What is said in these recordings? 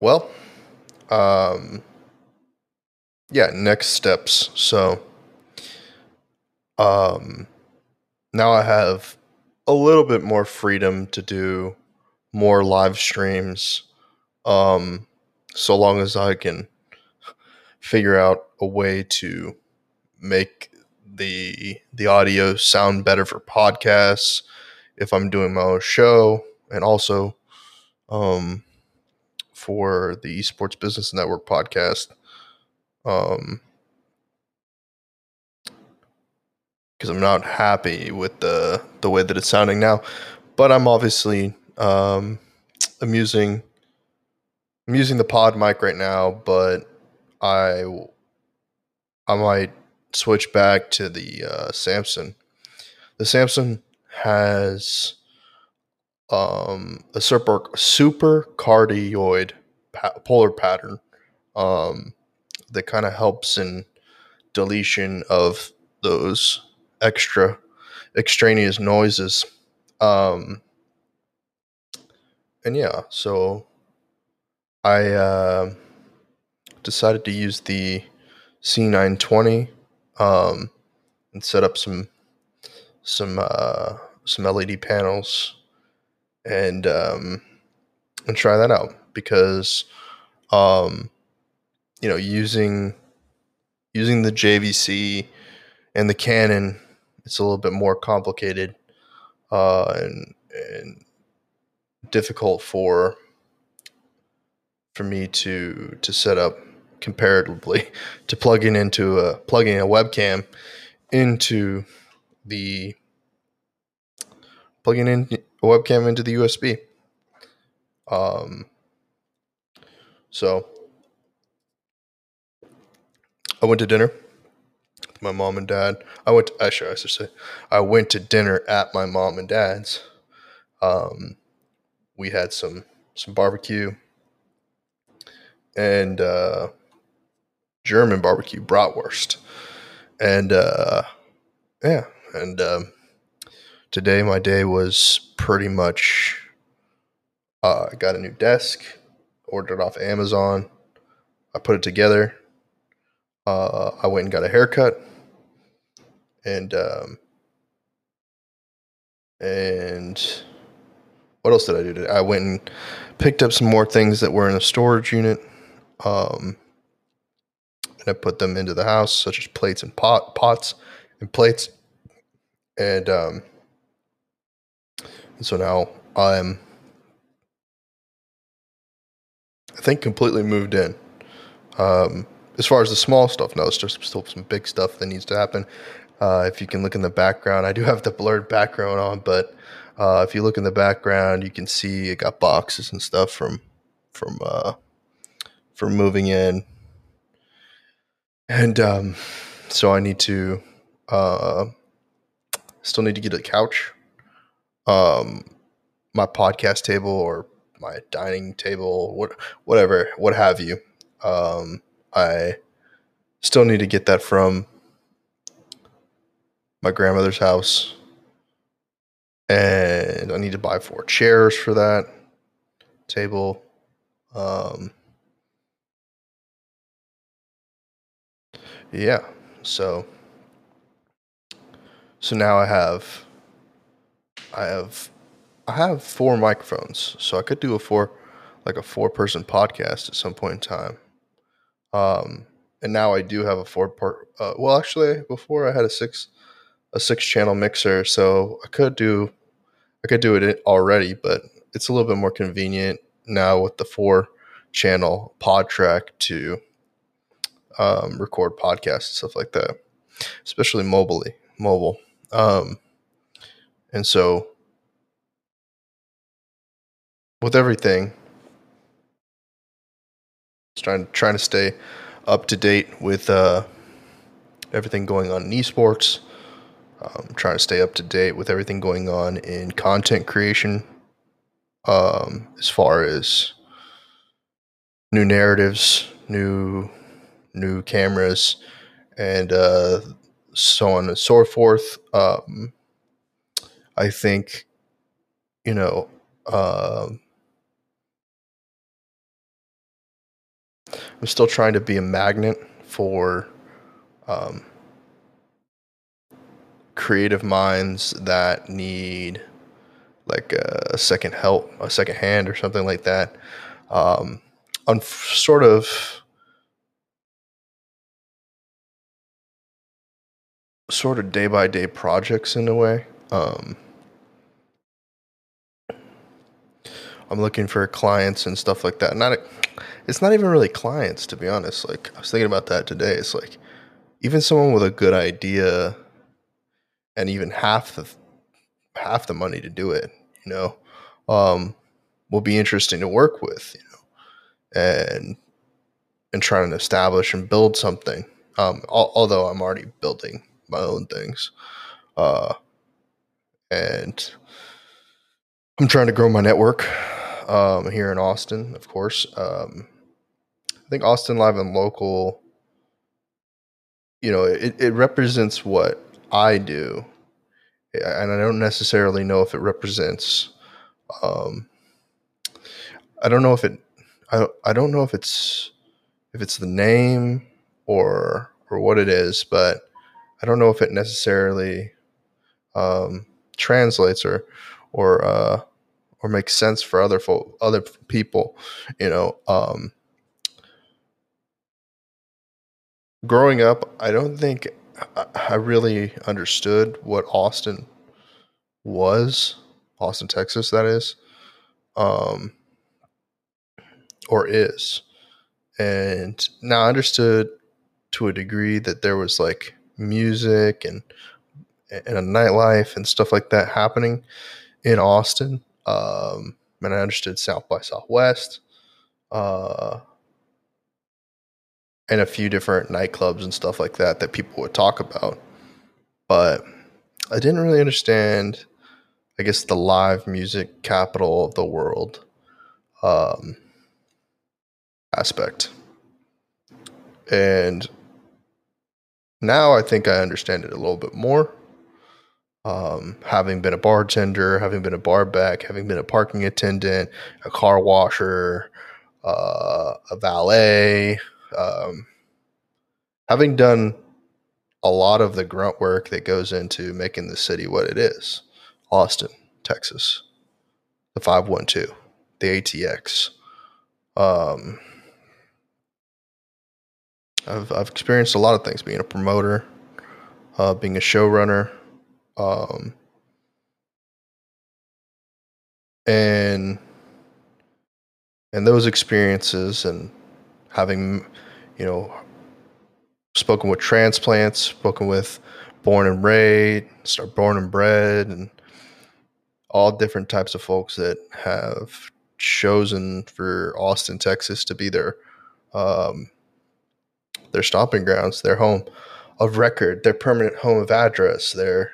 Well, um, yeah, next steps. So, um, now I have a little bit more freedom to do more live streams. Um, so long as I can figure out a way to make the the audio sound better for podcasts if I'm doing my own show and also um for the Esports Business Network podcast. Um because I'm not happy with the the way that it's sounding now, but I'm obviously um I'm using I'm using the pod mic right now, but I I might switch back to the uh, Samson. The Samson has um, a super super cardioid pa- polar pattern um, that kind of helps in deletion of those extra extraneous noises. Um, and yeah, so I uh, decided to use the C920 um, and set up some some uh, some LED panels and um, and try that out because um, you know using using the JVC and the Canon it's a little bit more complicated uh, and and difficult for for me to to set up comparatively to plugging into a plugging a webcam into the plugging in a webcam into the USB. Um, so I went to dinner with my mom and dad. I went to, actually I should say I went to dinner at my mom and dad's. Um, we had some some barbecue and uh, German barbecue bratwurst, and uh, yeah, and um, today my day was pretty much. Uh, I got a new desk, ordered it off Amazon. I put it together. Uh, I went and got a haircut, and um, and what else did I do today? I went and picked up some more things that were in a storage unit. Um, and I put them into the house, such as plates and pot pots and plates. And um, so now I'm, I think, completely moved in. Um, as far as the small stuff, no, it's just still some big stuff that needs to happen. Uh, if you can look in the background, I do have the blurred background on, but uh, if you look in the background, you can see it got boxes and stuff from from uh, from moving in, and um, so I need to uh, still need to get a couch, um, my podcast table or my dining table, what whatever, what have you. Um, I still need to get that from my grandmother's house, and I need to buy four chairs for that table. Um, yeah, so so now I have I have I have four microphones, so I could do a four like a four person podcast at some point in time. Um, and now I do have a four part. Uh, well, actually, before I had a six a six channel mixer, so I could do I could do it already, but it's a little bit more convenient now with the four channel PodTrak to um, record podcasts and stuff like that, especially mobilely mobile. Um, and so with everything, trying trying to stay up to date with uh, everything going on in esports. Um, trying to stay up to date with everything going on in content creation, um, as far as new narratives, new new cameras, and uh, so on and so forth. Um, I think, you know, um, I'm still trying to be a magnet for um, creative minds that need like a second help, a second hand, or something like that. Um, on sort of sort of day by day projects in a way. Um, I'm looking for clients and stuff like that. Not, it's not even really clients to be honest. Like I was thinking about that today. It's like even someone with a good idea and even half the half the money to do it, you know, um, will be interesting to work with, you know, and and trying to establish and build something. Um, al- although I'm already building my own things, uh, and I'm trying to grow my network um, here in Austin, of course. Um, I think Austin Live and Local, you know, it, it represents what I do and I don't necessarily know if it represents. Um, I don't know if it. I I don't know if it's if it's the name or or what it is, but I don't know if it necessarily um, translates or or uh, or makes sense for other other people. You know, um, growing up, I don't think I really understood what Austin was, Austin, Texas, that is, um, or is. And now I understood to a degree that there was like music and and a nightlife and stuff like that happening in Austin. Um, and I understood South by Southwest. Uh, and a few different nightclubs and stuff like that that people would talk about. But I didn't really understand, I guess, the live music capital of the world um, aspect. And now I think I understand it a little bit more. Um, having been a bartender, having been a barback, having been a parking attendant, a car washer, uh, a valet, um, having done a lot of the grunt work that goes into making the city what it is Austin, Texas, the 512, the ATX. Um, I've, I've experienced a lot of things being a promoter, uh, being a showrunner, um, and and those experiences and having you know spoken with transplants, spoken with born and raised, start born and bred, and all different types of folks that have chosen for Austin, Texas, to be their um, their stomping grounds, their home of record, their permanent home of address, their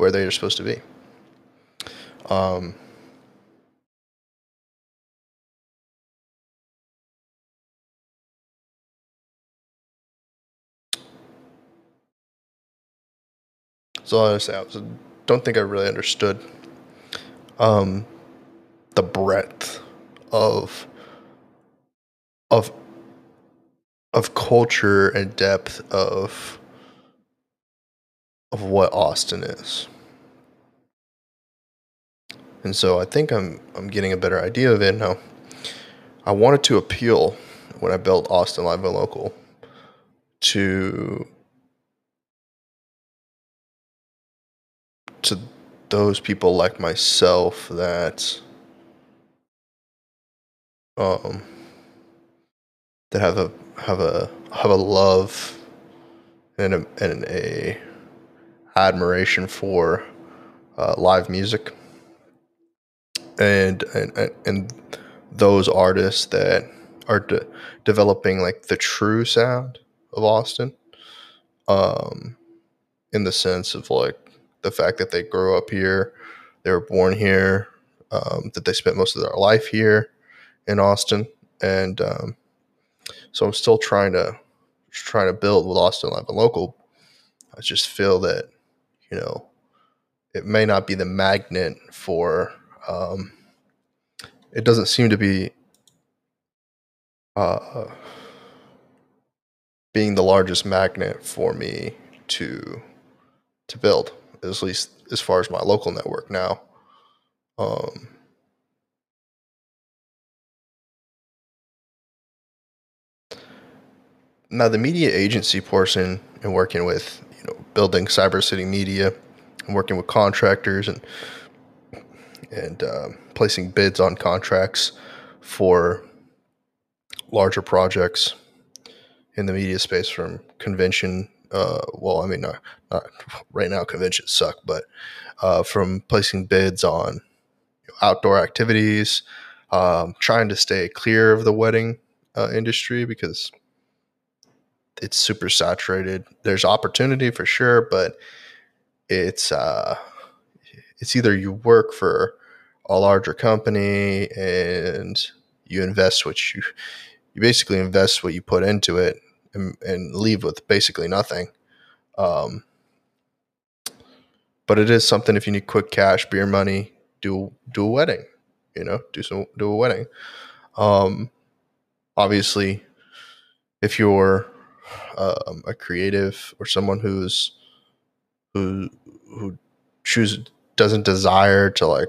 where they are supposed to be. Um, So I don't think I really understood um, the breadth of of of culture and depth of of what Austin is. And so I think I'm I'm getting a better idea of it now. I wanted to appeal when I built Austin Live and Local to to those people like myself that um that have a have a have a love and a, and a admiration for uh, live music and and and those artists that are de- developing like the true sound of Austin um in the sense of like the fact that they grew up here, they were born here, um, that they spent most of their life here in Austin, and um, so I'm still trying to trying to build with Austin Live and Local. I just feel that you know it may not be the magnet for um, it doesn't seem to be uh, being the largest magnet for me to to build, at least as far as my local network now. Um, now the media agency portion and working with you know building cyber city media and working with contractors and and uh, placing bids on contracts for larger projects in the media space from convention uh, well i mean not, not right now conventions suck but uh, from placing bids on outdoor activities um, trying to stay clear of the wedding uh, industry because it's super saturated. There's opportunity for sure, but it's uh, it's either you work for a larger company and you invest what you you basically invest what you put into it and, and leave with basically nothing. Um, but it is something if you need quick cash, beer money, do do a wedding, you know, do some do a wedding. Um, obviously, if you're um, a creative or someone who's who who chooses doesn't desire to like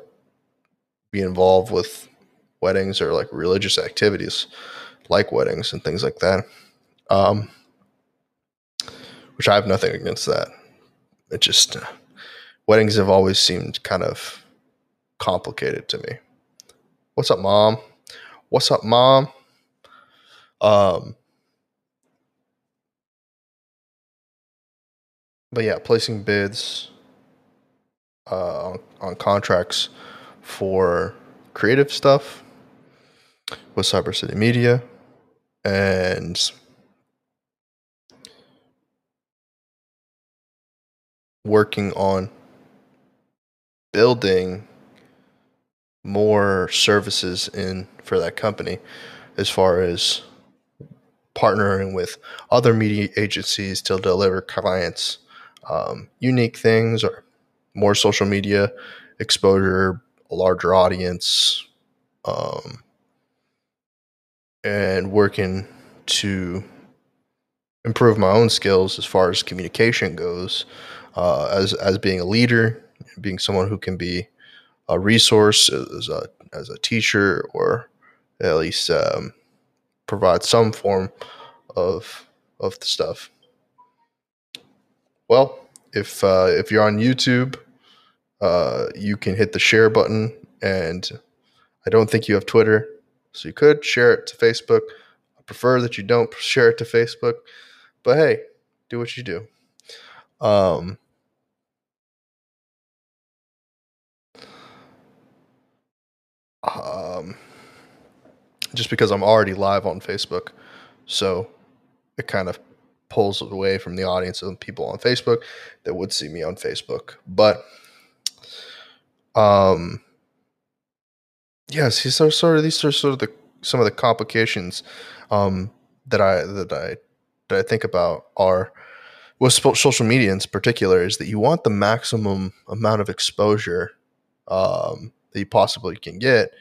be involved with weddings or like religious activities like weddings and things like that um which i have nothing against that. It just uh, weddings have always seemed kind of complicated to me. What's up mom? What's up mom? Um but yeah, placing bids uh, on, on contracts for creative stuff with Cyber City Media and working on building more services in for that company as far as partnering with other media agencies to deliver clients um, unique things or more social media exposure, a larger audience, um, and working to improve my own skills as far as communication goes, uh, as as being a leader, being someone who can be a resource as a as a teacher or at least um, provide some form of of the stuff. Well, if uh, if you're on YouTube, uh, you can hit the share button, and I don't think you have Twitter, so you could share it to Facebook. I prefer that you don't share it to Facebook, but hey, do what you do. Um, um, just because I'm already live on Facebook, so it kind of pulls away from the audience of people on Facebook that would see me on Facebook. But um yes, these are sort of these are sort of the some of the complications um that I that I that I think about are with social media in particular is that you want the maximum amount of exposure um, that you possibly can get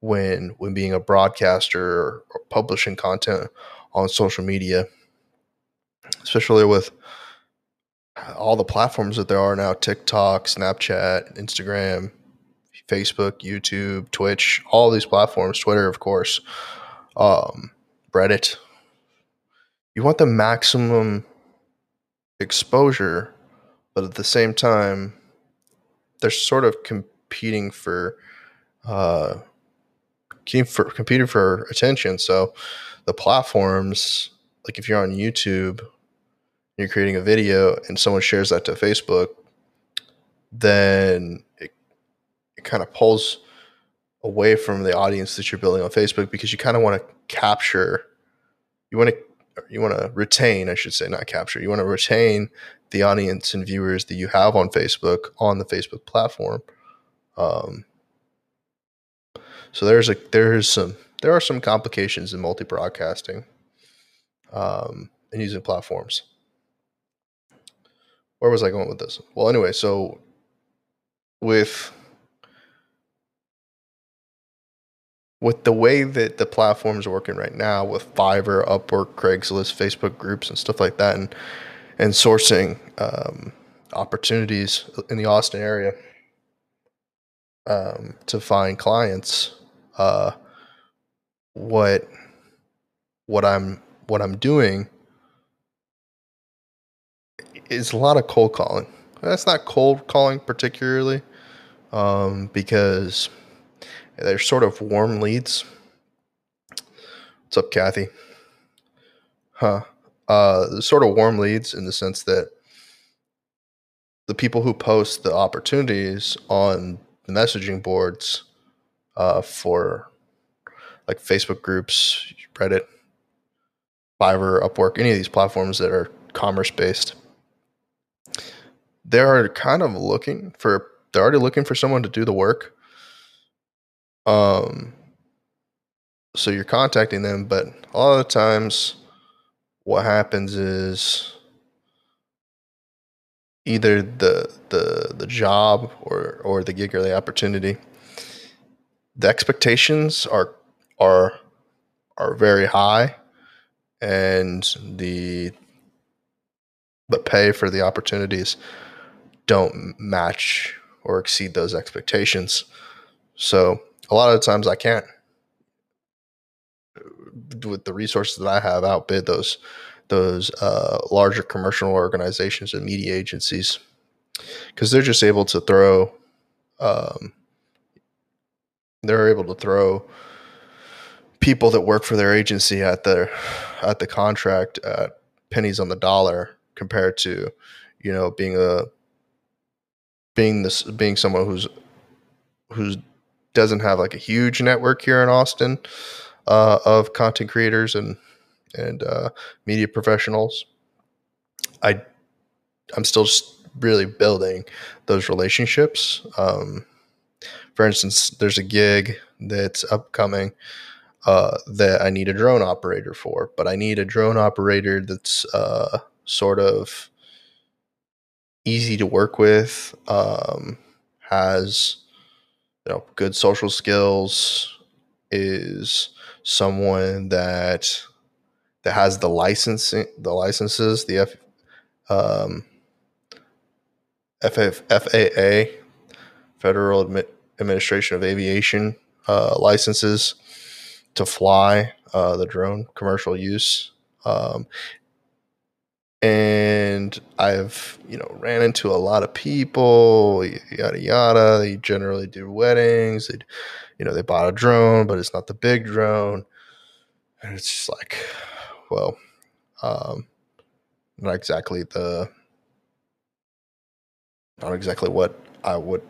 when when being a broadcaster or, or publishing content on social media especially with all the platforms that there are now TikTok, Snapchat, Instagram, Facebook, YouTube, Twitch, all these platforms, Twitter, of course, um, Reddit. You want the maximum exposure, but at the same time, they're sort of competing for, uh, for competing for attention. So the platforms, like if you're on YouTube, you're creating a video and someone shares that to Facebook, then it, it kind of pulls away from the audience that you're building on Facebook because you kind of want to capture, you want to you want to retain, I should say, not capture. You want to retain the audience and viewers that you have on Facebook on the Facebook platform. Um, so there's a there's some there are some complications in multi broadcasting um, and using platforms where was I going with this? Well, anyway, so with with the way that the platform is working right now with Fiverr, Upwork, Craigslist, Facebook groups, and stuff like that, and and sourcing um, opportunities in the Austin area um, to find clients. Uh, what what I'm what I'm doing is a lot of cold calling. That's not cold calling particularly, um, because they're sort of warm leads. What's up, Kathy? Huh. Uh, sort of warm leads in the sense that the people who post the opportunities on the messaging boards uh, for like Facebook groups, Reddit, Fiverr, Upwork, any of these platforms that are commerce based, they're kind of looking for, they're already looking for someone to do the work. Um, so you're contacting them, but a lot of times, what happens is either the the the job or or the gig or the opportunity, the expectations are are are very high, and the the pay for the opportunities don't match or exceed those expectations. So a lot of the times I can't with the resources that I have outbid those those uh, larger commercial organizations and media agencies because they're just able to throw um, they're able to throw people that work for their agency at their at the contract at pennies on the dollar compared to you know being a being this being someone who's who's doesn't have like a huge network here in Austin uh, of content creators and and uh, media professionals. I I'm still just really building those relationships. Um, for instance, there's a gig that's upcoming uh, that I need a drone operator for, but I need a drone operator that's uh, sort of easy to work with, um, has you know good social skills, is someone that that has the licensing the licenses the F, um, FF, FAA Federal Admi- Administration of Aviation uh, licenses to fly uh, the drone commercial use um, and I've you know ran into a lot of people, yada yada. They generally do weddings. They, you know, they bought a drone, but it's not the big drone, and it's just like, well, um, not exactly the, not exactly what I would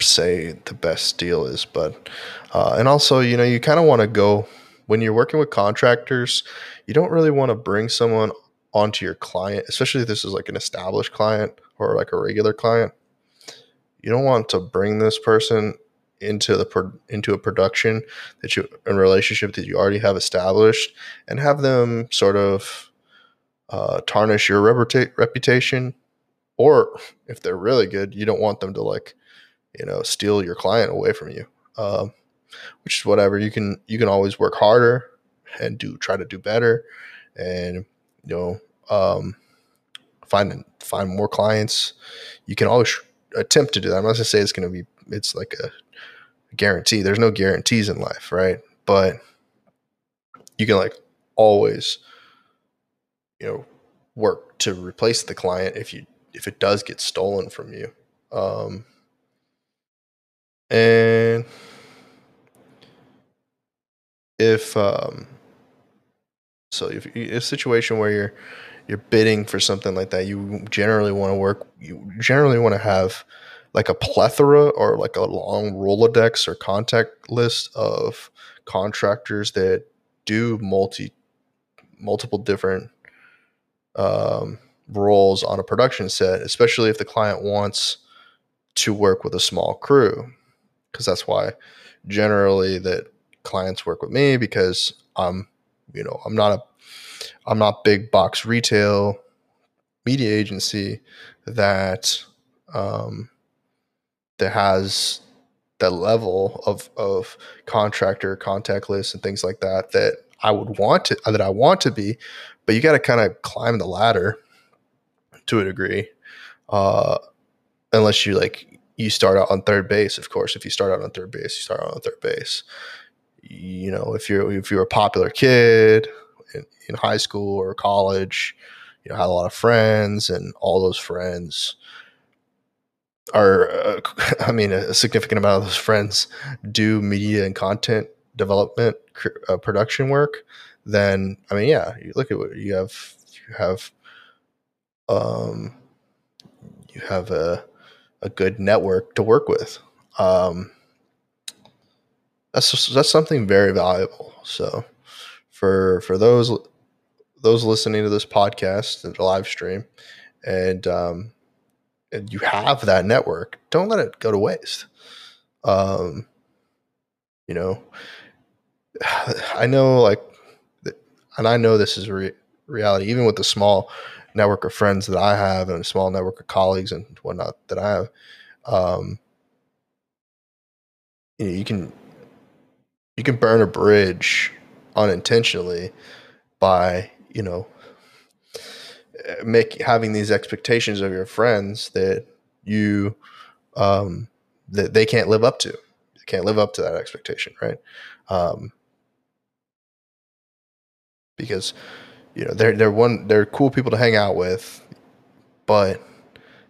say the best deal is, but, uh, and also you know you kind of want to go when you're working with contractors, you don't really want to bring someone onto your client, especially if this is like an established client or like a regular client. You don't want to bring this person into the into a production that you a relationship that you already have established and have them sort of uh, tarnish your reputa- reputation or if they're really good you don't want them to like you know steal your client away from you um, which is whatever you can you can always work harder and do try to do better and you know, um, find find more clients. You can always attempt to do that. I'm not gonna say it's gonna be it's like a guarantee. There's no guarantees in life, right? But you can like always, you know, work to replace the client if you if it does get stolen from you. Um, and if um, so if a situation where you're you're bidding for something like that, you generally want to work. You generally want to have like a plethora or like a long Rolodex or contact list of contractors that do multi multiple different um, roles on a production set, especially if the client wants to work with a small crew, because that's why generally that clients work with me because I'm you know i'm not a i'm not big box retail media agency that um that has that level of of contractor contact lists and things like that that I would want to that I want to be, but you got to kind of climb the ladder to a degree. Uh, unless you like you start out on third base, of course. If you start out on third base, you start out on third base. You know, if you're if you're a popular kid in, in high school or college, you know, had a lot of friends, and all those friends are, uh, I mean, a significant amount of those friends do media and content development uh, production work. Then, I mean, yeah, you look at what you have. You have, um, you have a a good network to work with. Um, that's that's something very valuable. So, for for those those listening to this podcast and the live stream, and um, and you have that network, don't let it go to waste. Um, you know, I know like, and I know this is re- reality, even with the small network of friends that I have and a small network of colleagues and whatnot that I have. Um, you know, you can you can burn a bridge unintentionally by you know make having these expectations of your friends that you um, that they can't live up to. They can't live up to that expectation, right? Um, because you know they're they're one they're cool people to hang out with, but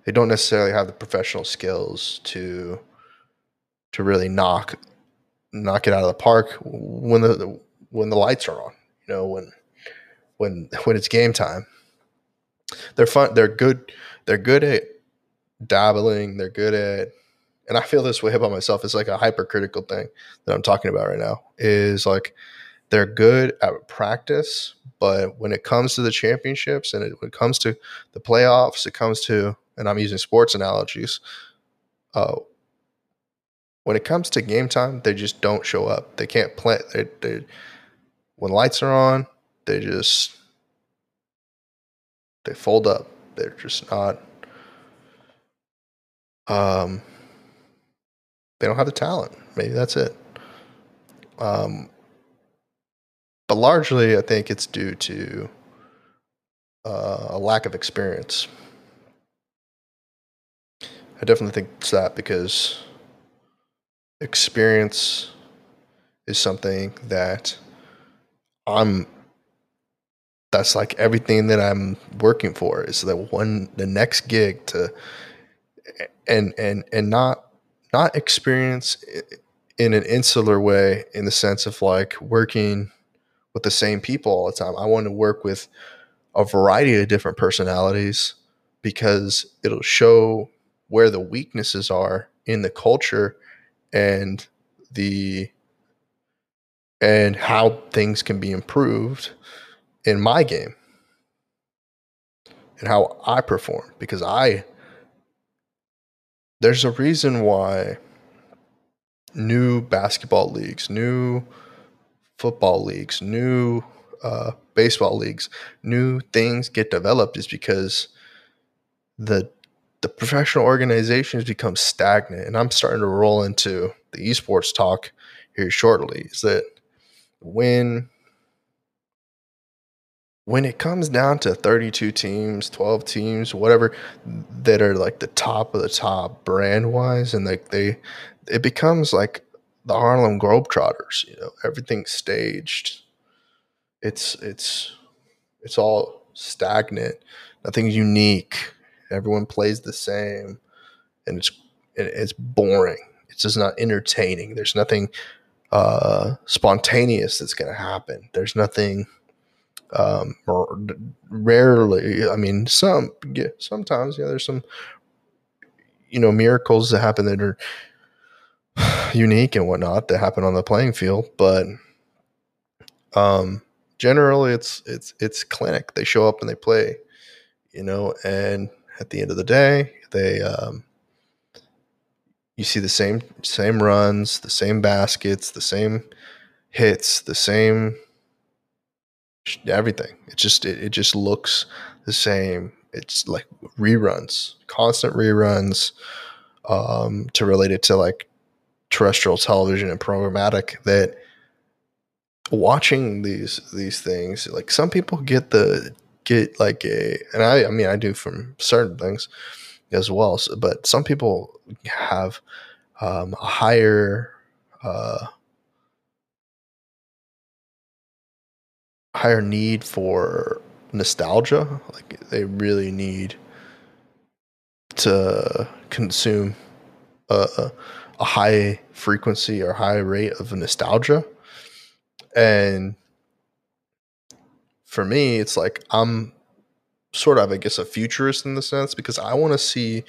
they don't necessarily have the professional skills to to really knock knock it out of the park when the when the lights are on. You know when when when it's game time. They're fun. They're good. They're good at dabbling. They're good at, and I feel this way about myself. It's like a hypercritical thing that I'm talking about right now. Is like they're good at practice, but when it comes to the championships and it, when it comes to the playoffs, it comes to, and I'm using sports analogies. Uh, when it comes to game time, they just don't show up. They can't play. They, they, when lights are on, they just they fold up. They're just not. Um, they don't have the talent. Maybe that's it. Um, but largely, I think it's due to uh, a lack of experience. I definitely think it's that because experience is something that I'm that's like everything that I'm working for is the one the next gig to and and and not not experience in an insular way in the sense of like working with the same people all the time. I want to work with a variety of different personalities because it'll show where the weaknesses are in the culture and the and how things can be improved in my game and how I perform because I there's a reason why new basketball leagues, new football leagues, new uh, baseball leagues, new things get developed is because the the professional organizations become stagnant. And I'm starting to roll into the esports talk here shortly. Is that when when it comes down to 32 teams, 12 teams, whatever that are like the top of the top brand wise, and like they, it becomes like the Harlem Globetrotters. You know, everything's staged. It's it's it's all stagnant. Nothing's unique. Everyone plays the same, and it's it's boring. It's just not entertaining. There's nothing uh, spontaneous that's going to happen. There's nothing um, rarely. I mean, some sometimes yeah. There's some you know miracles that happen that are unique and whatnot that happen on the playing field, but um, generally it's it's it's clinic. They show up and they play, you know, and at the end of the day, they um, you see the same same runs, the same baskets, the same hits, the same everything. It just it, it just looks the same. It's like reruns, constant reruns. Um, to relate it to like terrestrial television and programmatic that watching these these things like some people get the get like a and I I mean I do from certain things as well so, but some people have um, a higher uh, higher need for nostalgia like they really need to consume a, a high frequency or high rate of nostalgia and for me, it's like I'm sort of, I guess, a futurist in the sense because I want to see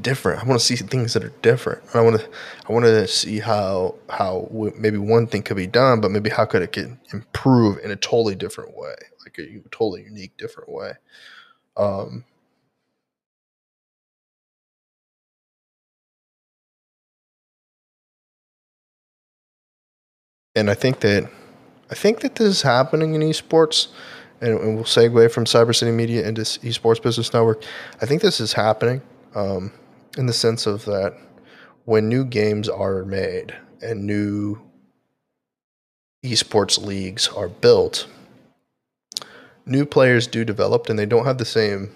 different. I want to see things that are different. I want to, I want to see how how maybe one thing could be done, but maybe how could it get improve in a totally different way, like a totally unique, different way. Um, and I think that I think that this is happening in esports, and, and we'll segue from Cyber City Media into Esports Business Network. I think this is happening um, in the sense of that when new games are made and new esports leagues are built, new players do develop, and they don't have the same.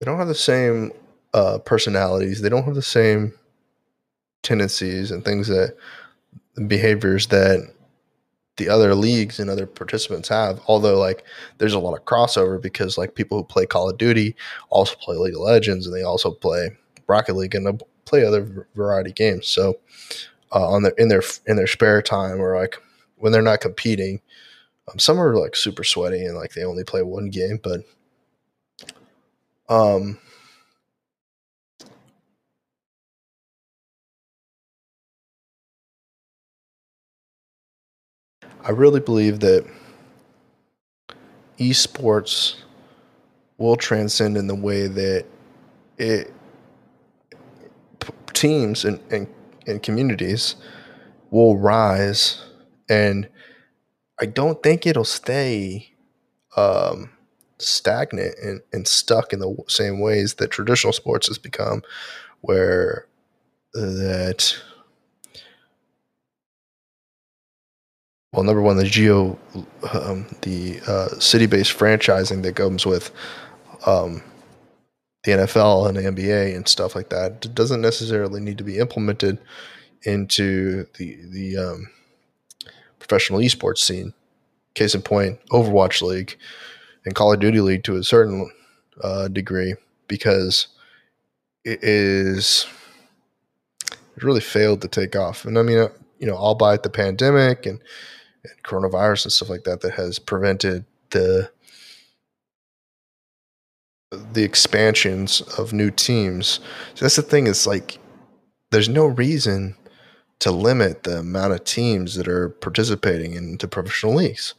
They don't have the same uh, personalities. They don't have the same tendencies and things that behaviors that the other leagues and other participants have. Although like there's a lot of crossover because like people who play Call of Duty also play League of Legends and they also play Rocket League and they play other variety games. So uh, on their in their in their spare time or like when they're not competing, um, some are like super sweaty and like they only play one game, but um I really believe that esports will transcend in the way that it teams and, and, and communities will rise. And I don't think it'll stay um, stagnant and, and stuck in the same ways that traditional sports has become, where that well, number one, the geo, um, the uh, city-based franchising that comes with um, the NFL and the NBA and stuff like that doesn't necessarily need to be implemented into the the um, professional esports scene. Case in point, Overwatch League and Call of Duty League to a certain uh, degree because it is it really failed to take off. And I mean, uh, you know, all by the pandemic and and coronavirus and stuff like that that has prevented the the expansions of new teams. So that's the thing is like there's no reason to limit the amount of teams that are participating into professional leagues.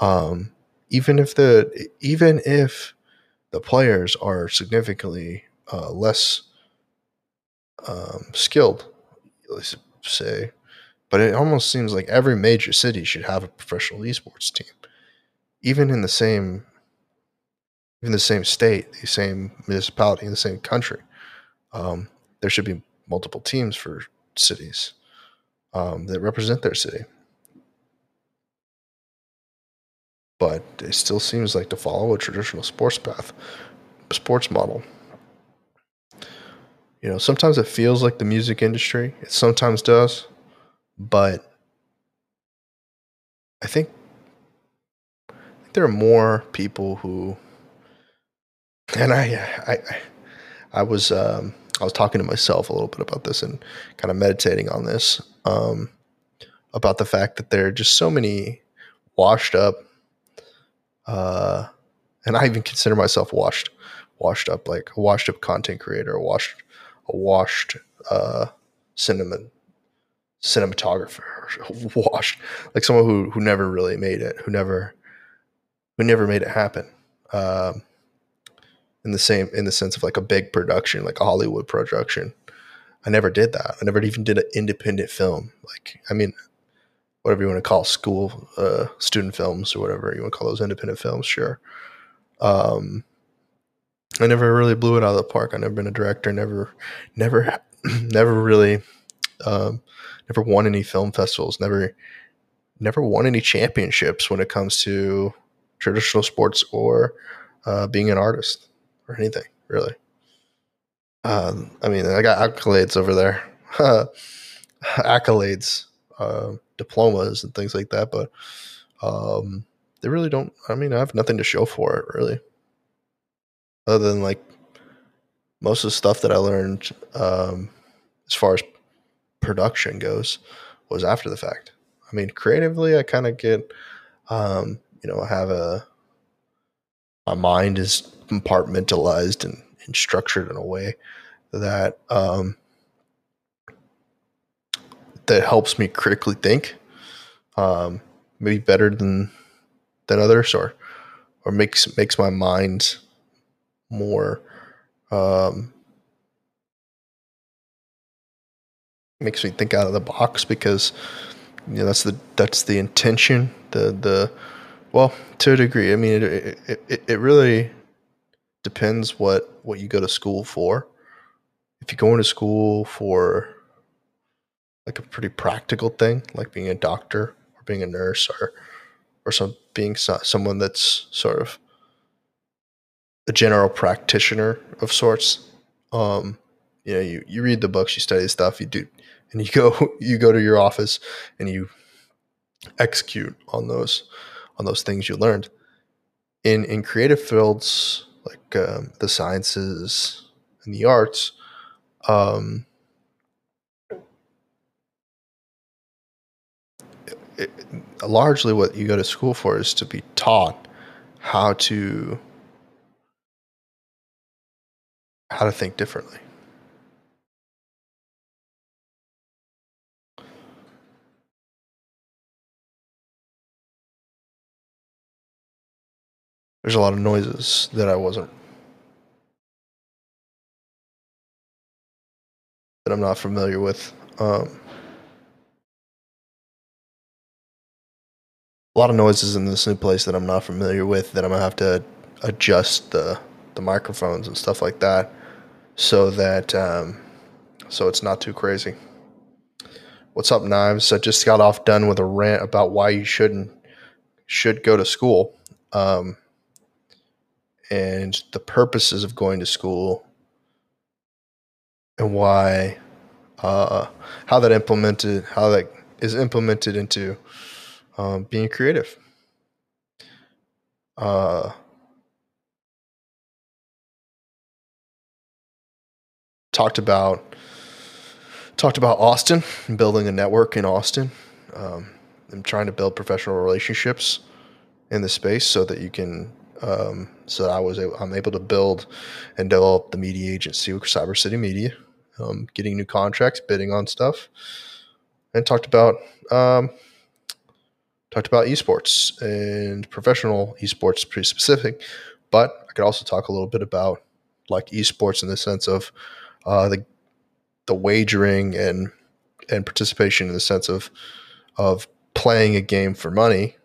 Um, even if the even if the players are significantly uh, less um, skilled, let's say but it almost seems like every major city should have a professional esports team, even in the same, even the same state, the same municipality, in the same country. Um, there should be multiple teams for cities um, that represent their city. But it still seems like to follow a traditional sports path, sports model. You know, sometimes it feels like the music industry. It sometimes does but I think, there are more people who, and I, I, I was, um, I was talking to myself a little bit about this and kind of meditating on this, um, about the fact that there are just so many washed up, uh, and I even consider myself washed, washed up, like a washed up content creator, a washed, a washed, uh, cinnamon cinematographer, washed, like someone who who never really made it, who never who never made it happen. Um, in the same in the sense of like a big production, like a Hollywood production. I never did that. I never even did an independent film. Like, I mean, whatever you want to call school uh, student films or whatever you want to call those independent films, sure. Um, I never really blew it out of the park. I never been a director. Never, never, never really, um, never won any film festivals. Never, never won any championships when it comes to traditional sports or uh, being an artist or anything really. Um, I mean, I got accolades over there, accolades, uh, diplomas, and things like that, but um, they really don't. I mean, I have nothing to show for it really, other than like most of the stuff that I learned um, as far as production goes was after the fact. I mean, creatively, I kind of get, um, you know, I have a my mind is compartmentalized and, and structured in a way that um, that helps me critically think, um, maybe better than than others, or or makes makes my mind more um, makes me think out of the box because you know that's the that's the intention the the well to a degree i mean it it, it really depends what what you go to school for if you're going to school for like a pretty practical thing, like being a doctor or being a nurse or or some being so, someone that's sort of a general practitioner of sorts. Um, you know, you, you read the books, you study stuff, you do, and you go you go to your office and you execute on those on those things you learned. In in creative fields like um, the sciences and the arts, um, it, largely what you go to school for is to be taught how to how to think differently. There's a lot of noises that I wasn't that I'm not familiar with. Um, a lot of noises in this new place that I'm not familiar with that I'm gonna have to adjust the the microphones and stuff like that so that um, so it's not too crazy. What's up, Knives? I just got off done with a rant about why you shouldn't should go to school, um, and the purposes of going to school and why uh, how that implemented how that is implemented into um, being creative. Uh, talked about talked about Austin, building a network in Austin. Um, I'm trying to build professional relationships in the space so that you can um, so I was able, I'm able to build and develop the media agency with Cyber City Media um, getting new contracts, bidding on stuff, and talked about um, talked about esports and professional esports, pretty specific. But I could also talk a little bit about like esports in the sense of uh, the the wagering and and participation in the sense of of playing a game for money,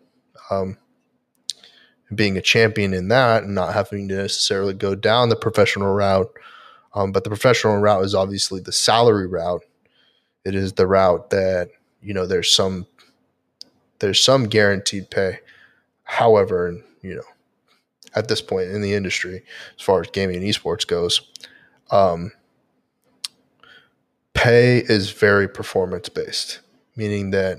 um, being a champion in that, and not having to necessarily go down the professional route um, but the professional route is obviously the salary route. It is the route that you know there's some there's some guaranteed pay. However, you know, at this point in the industry, as far as gaming and esports goes, um, pay is very performance based, meaning that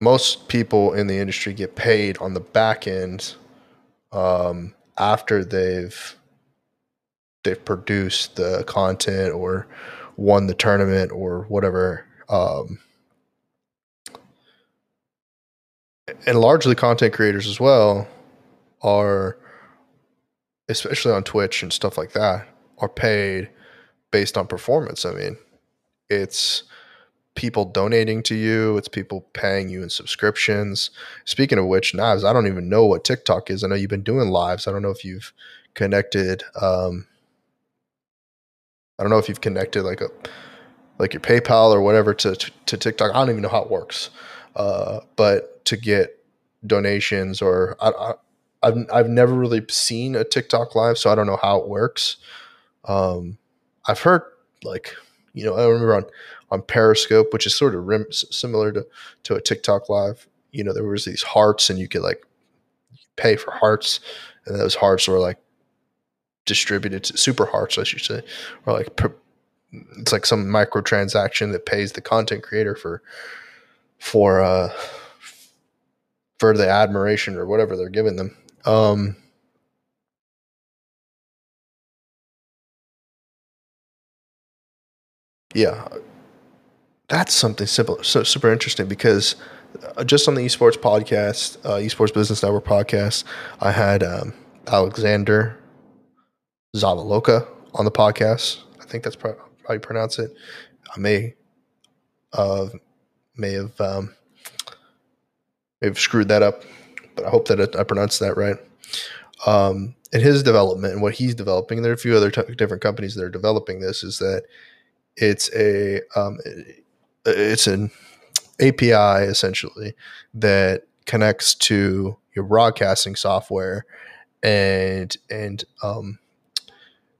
most people in the industry get paid on the back end um, after they've they've produced the content or won the tournament or whatever. Um, and largely content creators as well are, especially on Twitch and stuff like that, are paid based on performance. I mean, it's people donating to you, it's people paying you in subscriptions. Speaking of which, Knives, I don't even know what TikTok is. I know you've been doing lives. I don't know if you've connected um, I don't know if you've connected like a like your PayPal or whatever to to, to TikTok. I don't even know how it works, uh, but to get donations or I, I, I've I've never really seen a TikTok live, so I don't know how it works. Um, I've heard like you know I remember on on Periscope, which is sort of rim, similar to to a TikTok live. You know, there was these hearts, and you could like pay for hearts, and those hearts were like distributed to super hearts, I should say, or like per, it's like some microtransaction that pays the content creator for for uh for the admiration or whatever they're giving them. Um, yeah, that's something simple, so super interesting because uh, just on the esports podcast, uh, esports business network podcast, I had um, Alexander Zavaloka on the podcast. I think that's how you pronounce it. I may, uh, may have, um, may have screwed that up, but I hope that I pronounced that right. Um, in his development and what he's developing, and there are a few other t- different companies that are developing this. Is that it's a um, it's an API essentially that connects to your broadcasting software, and and um,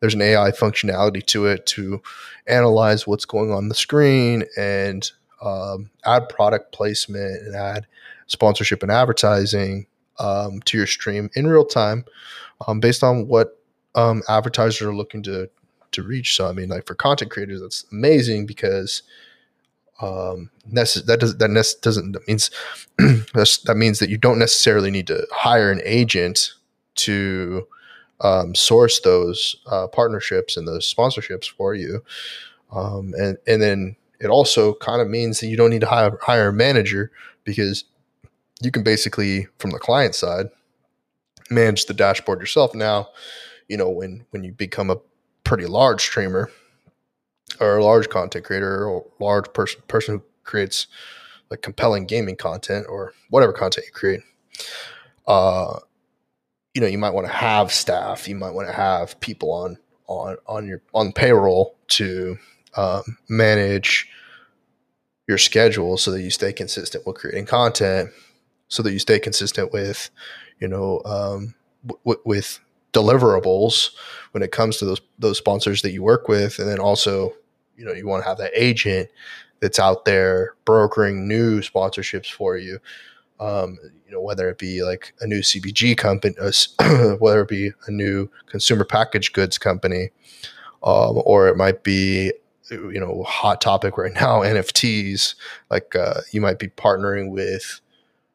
there's an AI functionality to it to analyze what's going on the screen and um, add product placement and add sponsorship and advertising um, to your stream in real time um, based on what um, advertisers are looking to to reach. So I mean, like for content creators, that's amazing because um, nece- that does that nece- doesn't that means that means that you don't necessarily need to hire an agent to um, source those uh, partnerships and those sponsorships for you. Um, and and then it also kind of means that you don't need to hire, hire a manager because you can basically from the client side manage the dashboard yourself. Now, you know when when you become a pretty large streamer or a large content creator or large person person who creates like compelling gaming content or whatever content you create. Uh, you know, you might want to have staff. You might want to have people on on on your on payroll to um, manage your schedule so that you stay consistent with creating content, so that you stay consistent with, you know, um, w- with deliverables when it comes to those those sponsors that you work with, and then also, you know, you want to have that agent that's out there brokering new sponsorships for you. Um, you know, whether it be like a new CPG company, uh, whether it be a new consumer packaged goods company, um, or it might be, you know, hot topic right now, NFTs. Like uh, you might be partnering with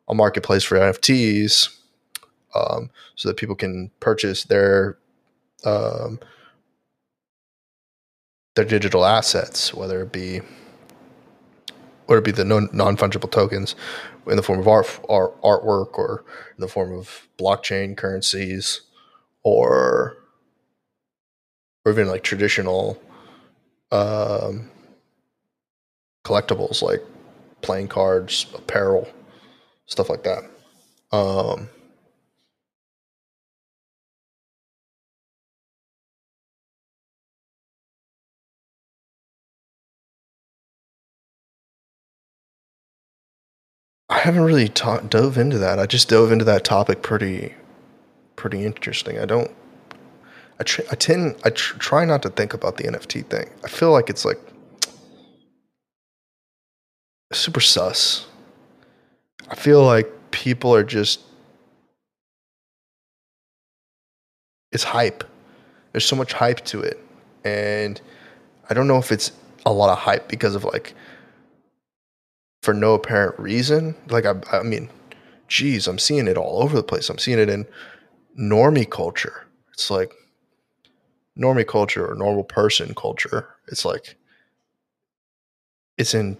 a marketplace for NFTs, um, so that people can purchase their um, their digital assets, whether it be whether it be the non fungible tokens in the form of art, art artwork or in the form of blockchain currencies or or even like traditional um, collectibles like playing cards, apparel, stuff like that. Um, I haven't really ta- dove into that. I just dove into that topic pretty, pretty interesting. I don't. I, tr- I tend. I tr- try not to think about the NFT thing. I feel like it's like super sus. I feel like people are just. It's hype. There's so much hype to it, and I don't know if it's a lot of hype because of like for no apparent reason. Like I, I mean, geez, I'm seeing it all over the place. I'm seeing it in normie culture. It's like normie culture or normal person culture. It's like it's in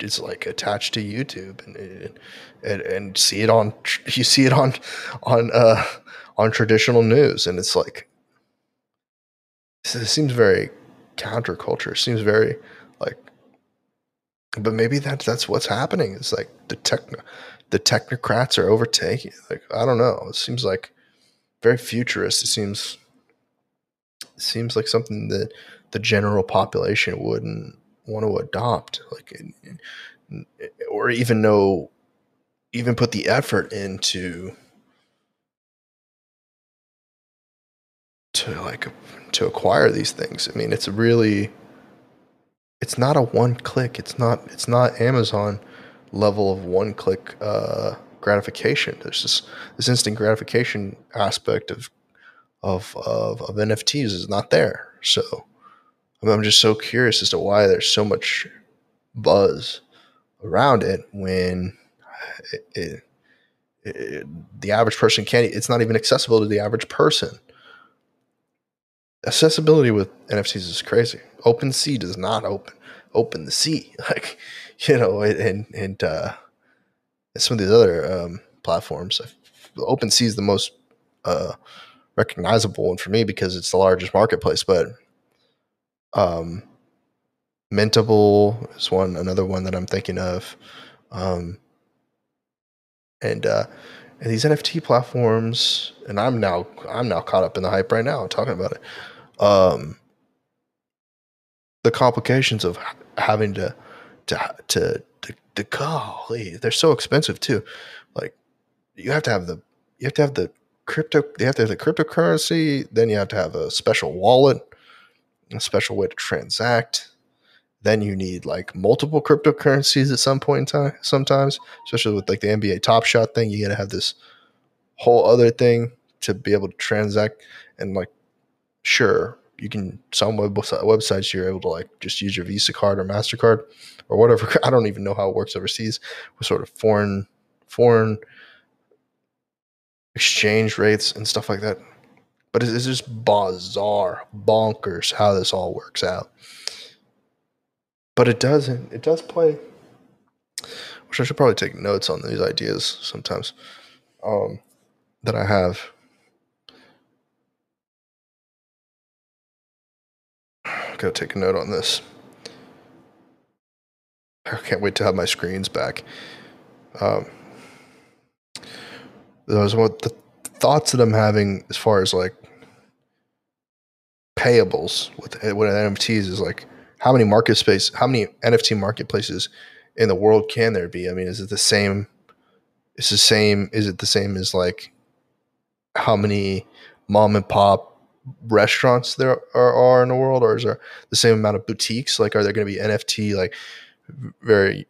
it's like attached to YouTube and and and see it on you see it on on uh on traditional news and it's like it seems very counterculture. It seems very like but maybe that's that's what's happening. It's like the tech the technocrats are overtaking. Like I don't know. It seems like very futurist. It seems it seems like something that the general population wouldn't want to adopt. Like or even know even put the effort into to like to acquire these things. I mean, it's really it's not a one click. It's not it's not Amazon level of one click uh, gratification. There's this this instant gratification aspect of of of, of NFTs is not there. So I'm just so curious as to why there's so much buzz around it when it, it, it, the average person can't. It's not even accessible to the average person. Accessibility with NFTs is crazy. OpenSea does not open open the sea, like you know, and and uh, some of these other um, platforms. OpenSea is the most uh, recognizable one for me because it's the largest marketplace, but um, Mintable is one another one that I'm thinking of. Um, and uh, and these NFT platforms, and I'm now I'm now caught up in the hype right now. talking about it. Um, the complications of having to to to to, to golly, they're so expensive too. Like you have to have the you have to have the crypto. You have to have the cryptocurrency. Then you have to have a special wallet, a special way to transact. Then you need like multiple cryptocurrencies at some point in time. Sometimes, especially with like the NBA Top Shot thing, you got to have this whole other thing to be able to transact. And like, sure, you can some web, websites you're able to like just use your Visa card or Mastercard or whatever. I don't even know how it works overseas with sort of foreign foreign exchange rates and stuff like that. But it's, just bizarre, bonkers how this all works out. But it doesn't. It does play. Which I should probably take notes on these ideas sometimes um, that I have. Gotta take a note on this. I can't wait to have my screens back. Um, those what the thoughts that I'm having as far as like payables with with NFTs is like how many market space, how many NFT marketplaces in the world can there be? I mean, is it the same? Is the same? Is it the same as like how many mom and pop restaurants there are, are in the world, or is there the same amount of boutiques? Like, are there going to be NFT like very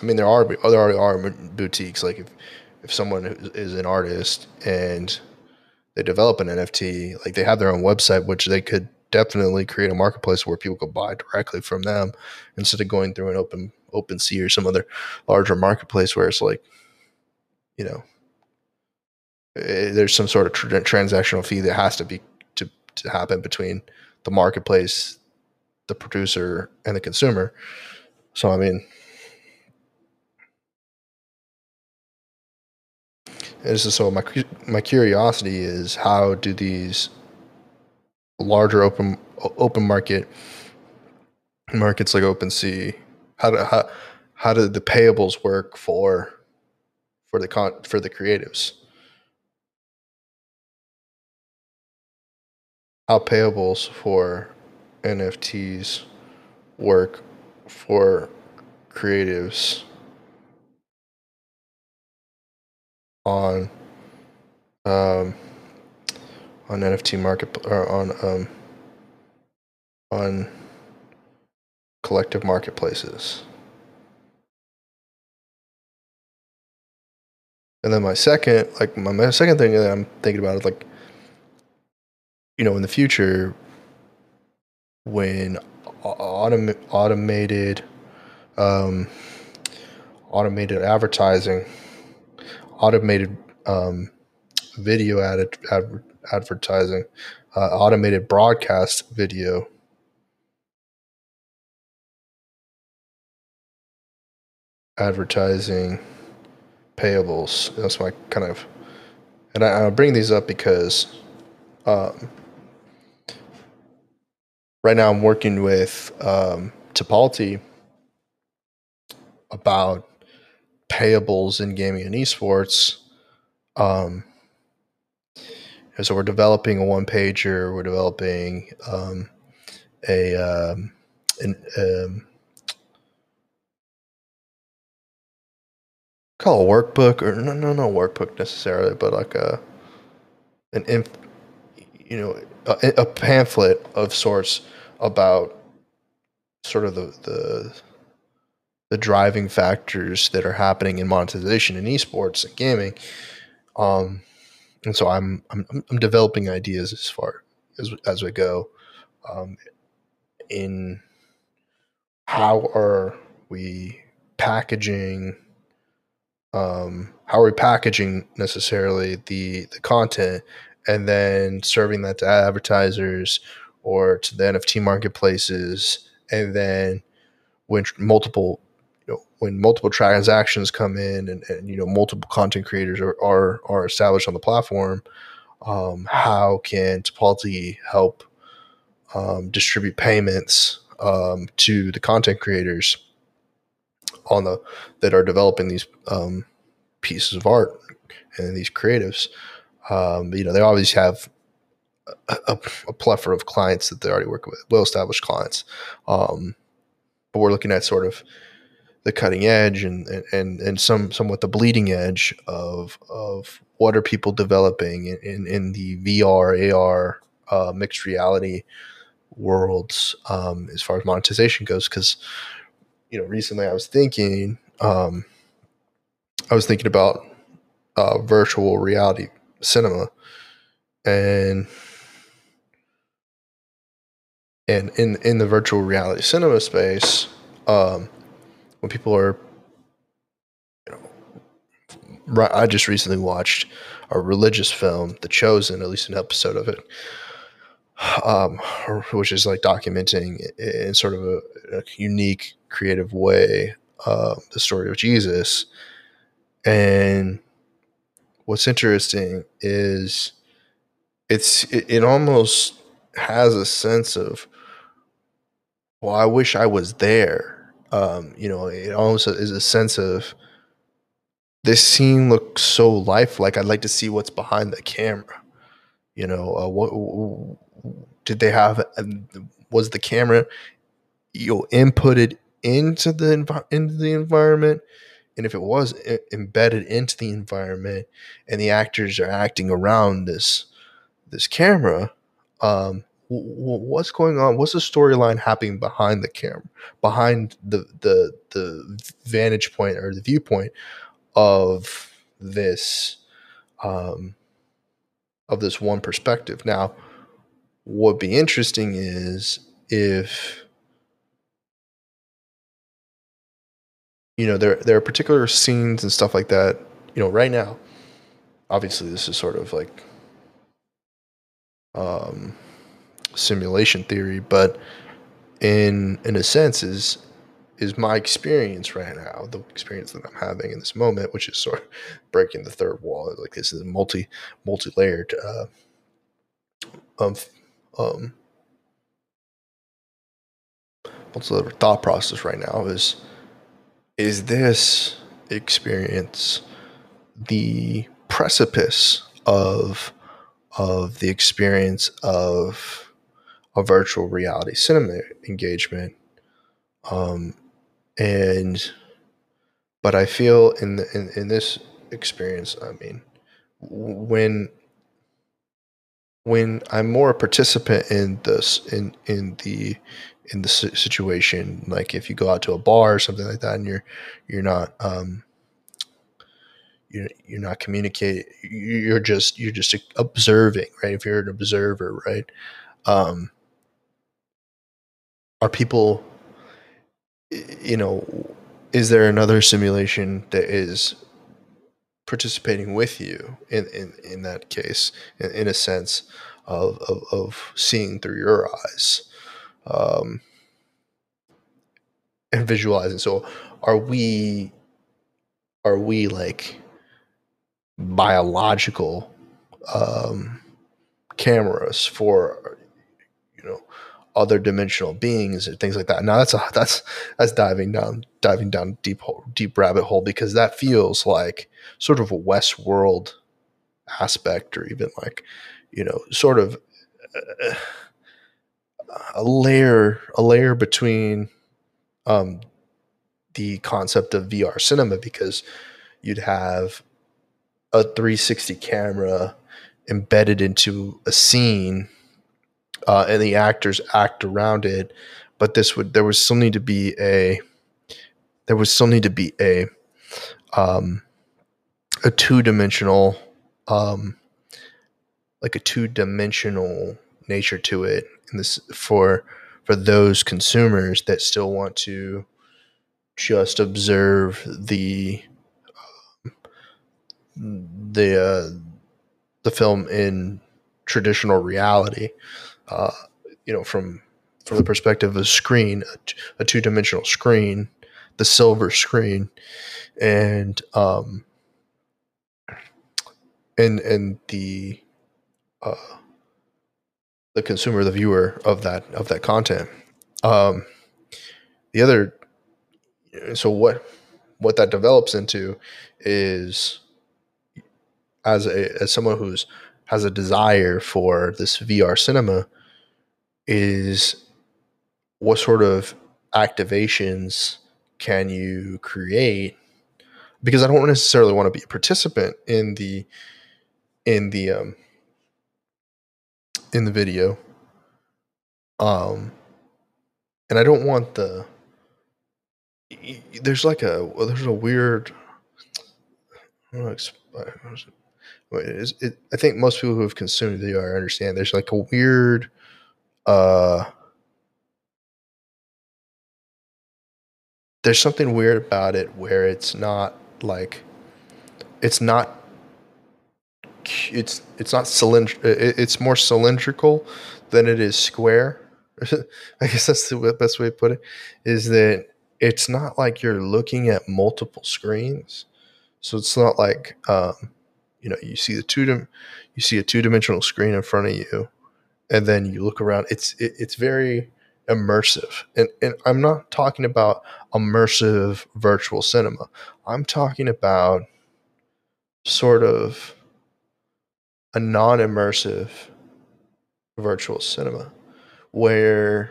I mean, there are there already are boutiques. Like if if someone is an artist and they develop an NFT, like they have their own website, which they could definitely create a marketplace where people could buy directly from them instead of going through an open open sea or some other larger marketplace where it's like, you know, Eh, there's some sort of tra- transactional fee that has to be to to happen between the marketplace, the producer, and the consumer. So I mean And so my my curiosity is how do these larger open open market markets like OpenSea how do how how do the payables work for for the con for the creatives? How payables for NFTs work for creatives on um, on NFT market or on um, on collective marketplaces. And then my second, like my, my second thing that I'm thinking about is like, you know, in the future, when autom- automated, um, automated advertising automated um, video ad, ad, advertising, uh, automated broadcast video. Advertising payables. That's my kind of, and I, I bring these up because um, right now I'm working with um, Tipalti about payables in gaming and esports. Um, so we're developing a one pager. We're developing um, a um, an um, call a workbook or no no no workbook necessarily, but like a an inf- you know a, a pamphlet of sorts about sort of the the the driving factors that are happening in monetization in esports and gaming. Um, and so I'm, I'm I'm developing ideas as far as as we go um, in how are we packaging um, how are we packaging necessarily the the content and then serving that to advertisers or to the NFT marketplaces and then when multiple you know when multiple transactions come in and, and you know multiple content creators are are, are established on the platform um, how can Tipalti help um, distribute payments um, to the content creators on the that are developing these um, pieces of art and these creatives. Um, you know, they always have a, a, plethora of clients that they already work with, well established clients. Um, but we're looking at sort of the cutting edge and and and some somewhat the bleeding edge of of what are people developing in in, in the VR AR uh, mixed reality worlds um, as far as monetization goes because you know recently I was thinking um, I was thinking about uh, virtual reality cinema and and in in the virtual reality cinema space um, when people are you know I just recently watched a religious film The Chosen at least an episode of it um, which is like documenting in sort of a, a unique, creative way uh, the story of Jesus. And what's interesting is it's it, it almost has a sense of well, I wish I was there. Um, you know, it almost is a sense of this scene looks so lifelike. I'd like to see what's behind the camera. You know, uh, what did they have? Was the camera you know inputted into the into the environment? And if it was embedded into the environment, and the actors are acting around this this camera, um, what's going on? What's the storyline happening behind the camera, behind the the the vantage point or the viewpoint of this um, of this one perspective? Now, what'd be interesting is if you know there there are particular scenes and stuff like that you know right now obviously this is sort of like um simulation theory but in in a sense is is my experience right now the experience that i'm having in this moment which is sort of breaking the third wall like this is a multi multi-layered uh um um, the thought process right now is is this experience the precipice of of the experience of a virtual reality cinema engagement? Um, and but i feel in the in, in this experience i mean when when I'm more a participant in this in in the in the situation, like if you go out to a bar or something like that, and you're you're not um, you're you're not communicating, you're just you're just observing, right? If you're an observer, right? Um, are people, you know, is there another simulation that is participating with you in, in, in that case, in, in a sense of, of, of, seeing through your eyes um, and visualizing. So, are we are we like biological um, cameras for you know other dimensional beings and things like that. Now that's a, that's that's diving down diving down deep hole, deep rabbit hole because that feels like sort of a Westworld aspect, or even like you know, sort of uh, a layer a layer between um, the concept of VR cinema because you'd have a 360 camera embedded into a scene uh, and the actors act around it but this would there was still need to be a there would still need to be a um, a two dimensional um, like a two dimensional nature to it this for for those consumers that still want to just observe the the uh, the film in traditional reality uh, you know from from the perspective of a screen a, two dimensional screen the silver screen and um and and the uh the consumer the viewer of that of that content. Um the other so what what that develops into is as a as someone who's has a desire for this VR cinema is what sort of activations can you create? Because I don't necessarily want to be a participant in the in the um in the video. Um and I don't want the there's like a there's a weird I don't know, it, I think most people who have consumed the VR understand there's like a weird uh there's something weird about it where it's not like it's not it's it's not cylinder it's more cylindrical than it is square. I guess that's the best way to put it is that it's not like you're looking at multiple screens. So it's not like um, you know you see the two dim- you see a two-dimensional screen in front of you and then you look around. It's it, it's very immersive. And, and i'm not talking about immersive virtual cinema. I'm talking about sort of a non-immersive virtual cinema where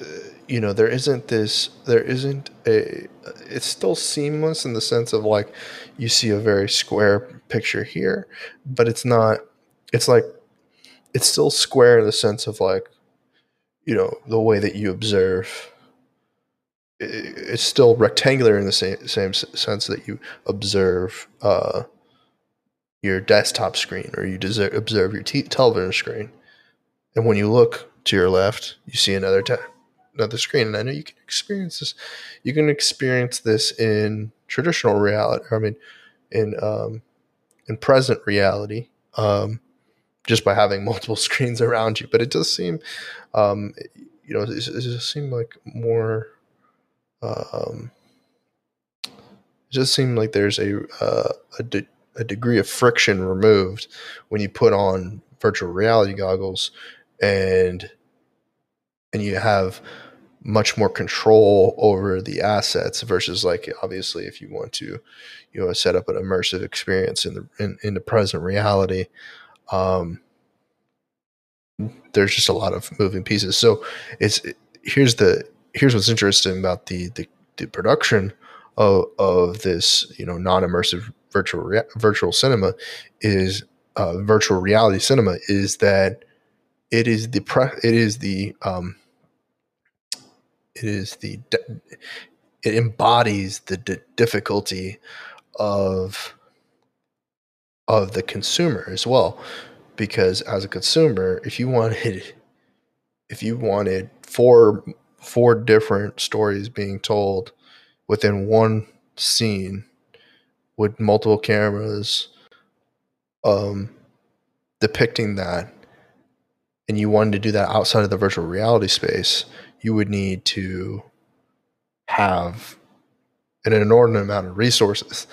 uh, you know there isn't this there isn't a it's still seamless in the sense of like you see a very square picture here but it's not it's like it's still square in the sense of like you know the way that you observe it's still rectangular in the same same sense that you observe uh, your desktop screen or you observe your t- television screen and when you look to your left you see another te- another screen and i know you can experience this you can experience this in traditional reality i mean in um, in present reality um, just by having multiple screens around you. But it does seem, um, you know, it, it does seem like more. Um, it just seem like there's a uh, a, de- a degree of friction removed when you put on virtual reality goggles and and you have much more control over the assets versus like obviously if you want to you know set up an immersive experience in the in, in the present reality um, there's just a lot of moving pieces. So it's here's the here's what's interesting about the the, the production of of this you know non immersive virtual rea- virtual cinema is uh, virtual reality cinema is that it is the pre- it is the um, it is the it embodies the d- difficulty of of the consumer as well. Because as a consumer if you wanted if you wanted four four different stories being told within one scene with multiple cameras um depicting that and you wanted to do that outside of the virtual reality space you would need to have an inordinate amount of resources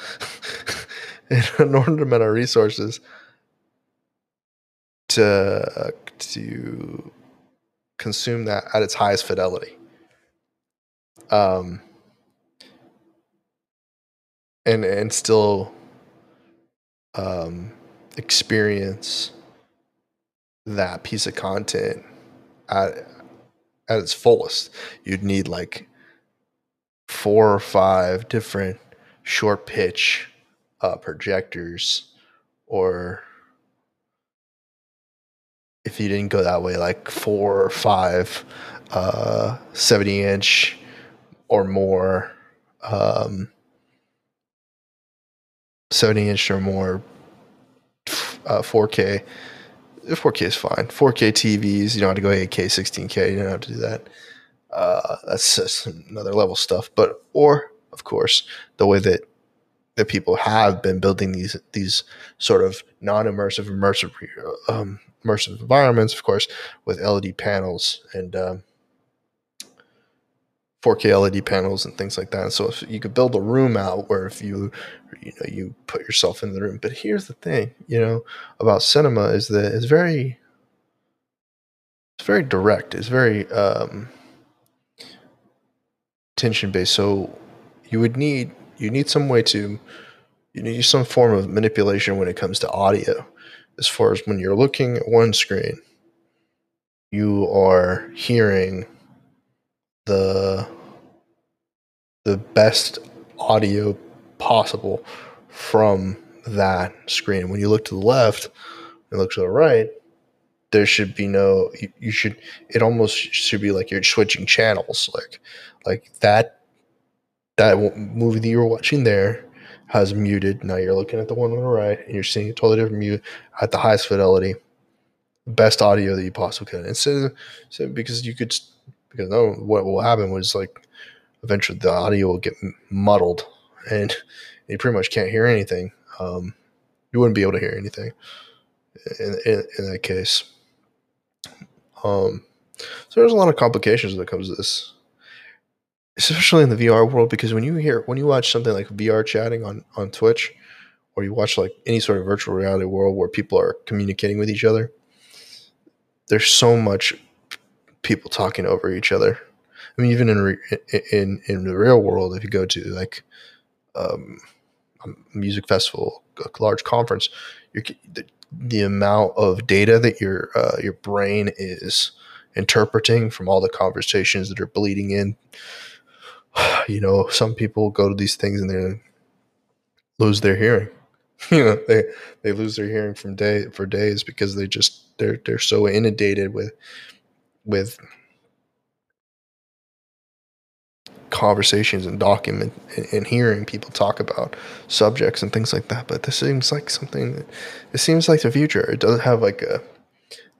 an inordinate amount of resources to to consume that at its highest fidelity. Um, and and still um, experience that piece of content at at its fullest. You'd need like four or five different short pitch uh, projectors or if you didn't go that way, like four or five uh, 70 inch or more, um, 70 inch or more uh, 4K. 4K is fine. 4K TVs, you don't have to go 8K, 16K. You don't have to do that. Uh, that's just another level stuff. But or of course, the way that that people have been building these these sort of non-immersive, immersive, um, immersive environments, of course, with LED panels and um, 4K LED panels and things like that. So if you could build a room out where if you you know you put yourself in the room. But here's the thing, you know, about cinema is that it's very it's very direct. It's very um, tension based. So you would need you need some way to you need some form of manipulation when it comes to audio. As far as when you're looking at one screen, you are hearing the the best audio possible from that screen. When you look to the left and look to the right, there should be no you, you, should it almost should be like you're switching channels. Like like that that movie that you were watching there has muted. Now you're looking at the one on the right and you're seeing a totally different mute at the highest fidelity best audio that you possibly could. And so, so because you could because what will happen was like eventually the audio will get muddled and you pretty much can't hear anything. Um, you wouldn't be able to hear anything in, in, in that case. Um, so there's a lot of complications that comes to this, especially in the VR world, because when you hear when you watch something like VR chatting on on Twitch, or you watch like any sort of virtual reality world where people are communicating with each other, there's so much people talking over each other. I mean, even in re- in in the real world, if you go to like um, a music festival, a large conference, the, the, amount of data that your uh, your brain is interpreting from all the conversations that are bleeding in. You know, some people go to these things and they lose their hearing. you know, they they lose their hearing from day for days because they just they're they're so inundated with with conversations and document and, hearing people talk about subjects and things like that. But this seems like something that it seems like the future. It doesn't have like a,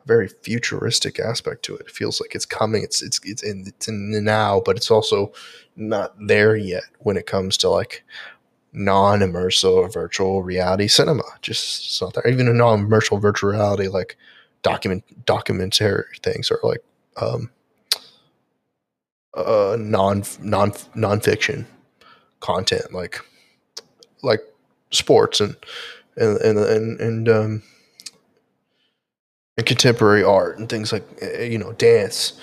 very futuristic aspect to it. It feels like it's coming. It's it's it's in it's in the now, but it's also not there yet when it comes to like non-immersive virtual reality cinema. Just it's not there. Even a non-immersive virtual reality like document documentary things or like um, uh, non non nonfiction content like like sports and and and and, and um and contemporary art and things like eh, you know dance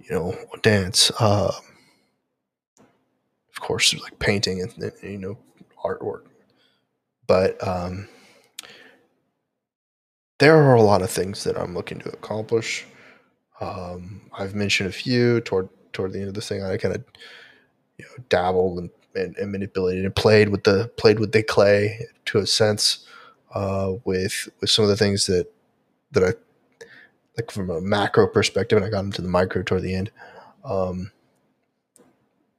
you know dance uh, of course like painting and, and you know artwork. But um there are a lot of things that i'm looking to accomplish um, i've mentioned a few toward toward the end of this thing, I kind of you know dabbled and, and, and, manipulated and played with the played with the clay to a sense uh, with with some of the things that that I like from a macro perspective, and I got into the micro toward the end. Um,